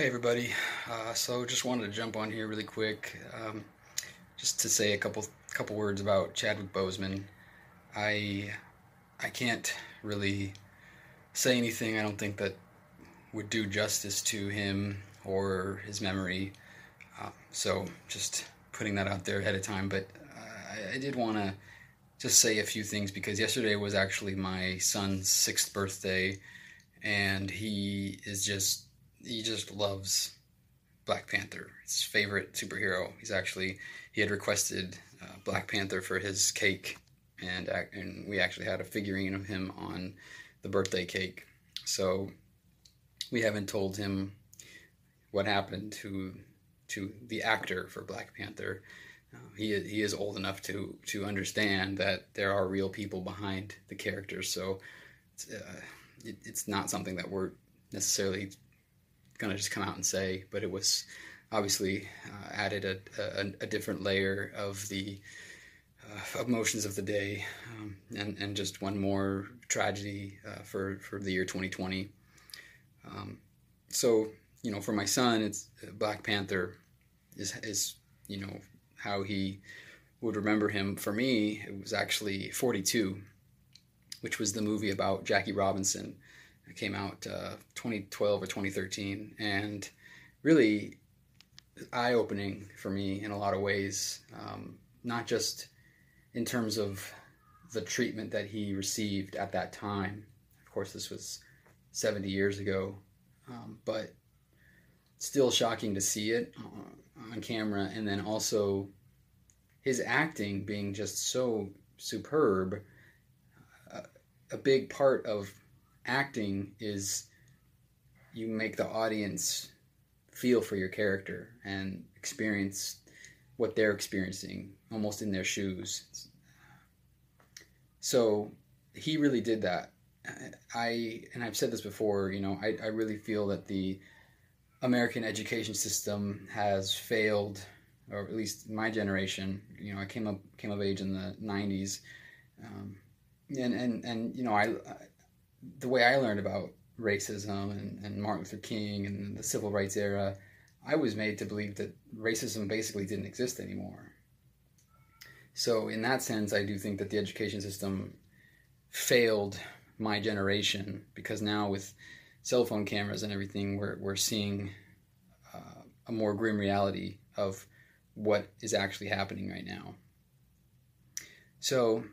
Hey everybody. Uh, so just wanted to jump on here really quick, um, just to say a couple couple words about Chadwick Boseman. I I can't really say anything. I don't think that would do justice to him or his memory. Uh, so just putting that out there ahead of time. But uh, I, I did want to just say a few things because yesterday was actually my son's sixth birthday, and he is just he just loves Black Panther. His favorite superhero. He's actually he had requested uh, Black Panther for his cake, and and we actually had a figurine of him on the birthday cake. So we haven't told him what happened to to the actor for Black Panther. Uh, he he is old enough to to understand that there are real people behind the characters. So it's, uh, it, it's not something that we're necessarily going to just come out and say, but it was obviously uh, added a, a, a, different layer of the uh, emotions of the day um, and, and just one more tragedy uh, for, for the year 2020. Um, so, you know, for my son, it's uh, Black Panther is, is, you know, how he would remember him. For me, it was actually 42, which was the movie about Jackie Robinson it came out uh, 2012 or 2013, and really eye opening for me in a lot of ways. Um, not just in terms of the treatment that he received at that time. Of course, this was 70 years ago, um, but still shocking to see it on camera, and then also his acting being just so superb. Uh, a big part of acting is you make the audience feel for your character and experience what they're experiencing almost in their shoes. So he really did that. I and I've said this before, you know, I, I really feel that the American education system has failed, or at least my generation. You know, I came up came of age in the '90s, um, and and and you know, I the way I learned about racism and, and Martin Luther King and the civil rights era, I was made to believe that racism basically didn't exist anymore. So, in that sense, I do think that the education system failed my generation because now with cell phone cameras and everything, we're, we're seeing uh, a more grim reality of what is actually happening right now. So,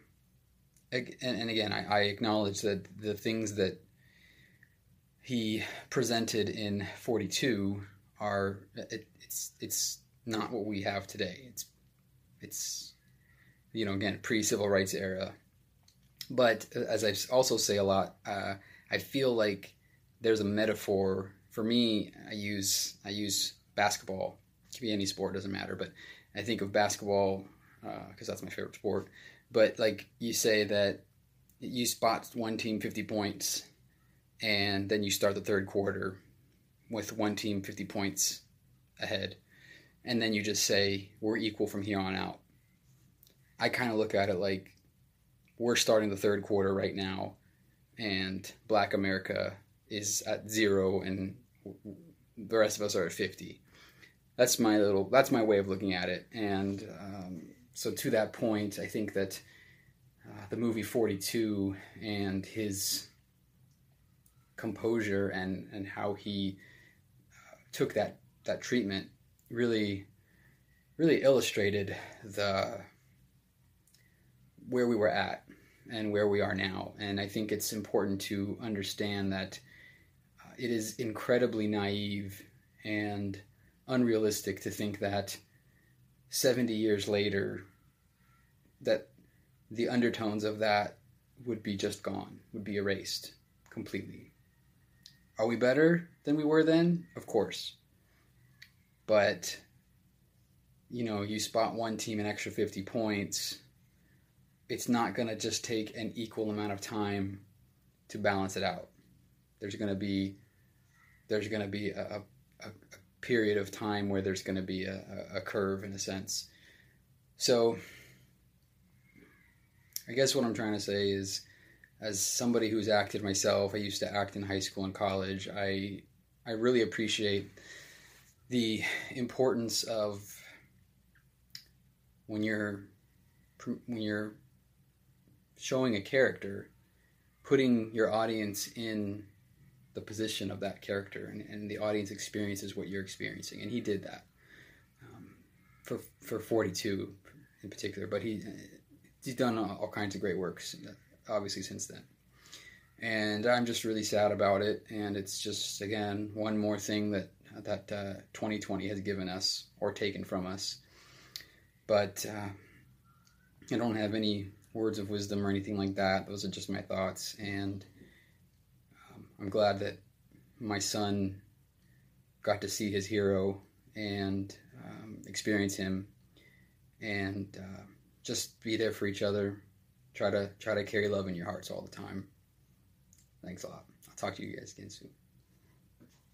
and, again, I, I acknowledge that the things that he presented in 42 are it, it's it's not what we have today. It's it's you know again pre civil rights era, but as I also say a lot, uh, I feel like there's a metaphor for me. I use I use basketball. It be any sport, doesn't matter. But I think of basketball because uh, that's my favorite sport. But like you say that you spot one team 50 points and then you start the third quarter with one team 50 points ahead and then you just say we're equal from here on out. I kind of look at it like we're starting the third quarter right now and black america is at zero and the rest of us are at 50 that's my little that's my way of looking at it and um, so to that point, I think that uh, the movie 42 and his composure and, and how he uh, took that, that treatment really really illustrated the where we were at and where we are now. And I think it's important to understand that uh, it is incredibly naive and unrealistic to think that 70 years later that the undertones of that would be just gone, would be erased completely. Are we better than we were then? Of course. But, you know, you spot one team an extra 50 points, it's not going to just take an equal amount of time to balance it out. There's going to be there's going to be a, a, a period of time where there's going to be a, a curve in a sense. So, I guess what I'm trying to say is, as somebody who's acted myself, I used to act in high school and college. I I really appreciate the importance of when you're when you're showing a character, putting your audience in the position of that character, and, and the audience experiences what you're experiencing, and he did that um, for for 42 in particular. But he he's done all, kinds of great works, obviously since then. And I'm just really sad about it, and it's just again one more thing that that uh, 2020 has given us or taken from us. But uh, I don't have any words of wisdom or anything like that. Those are just my thoughts, and I'm glad that my son got to see his hero and um, experience him, and uh, just be there for each other. Try to try to carry love in your hearts all the time. Thanks a lot. I'll talk to you guys again soon.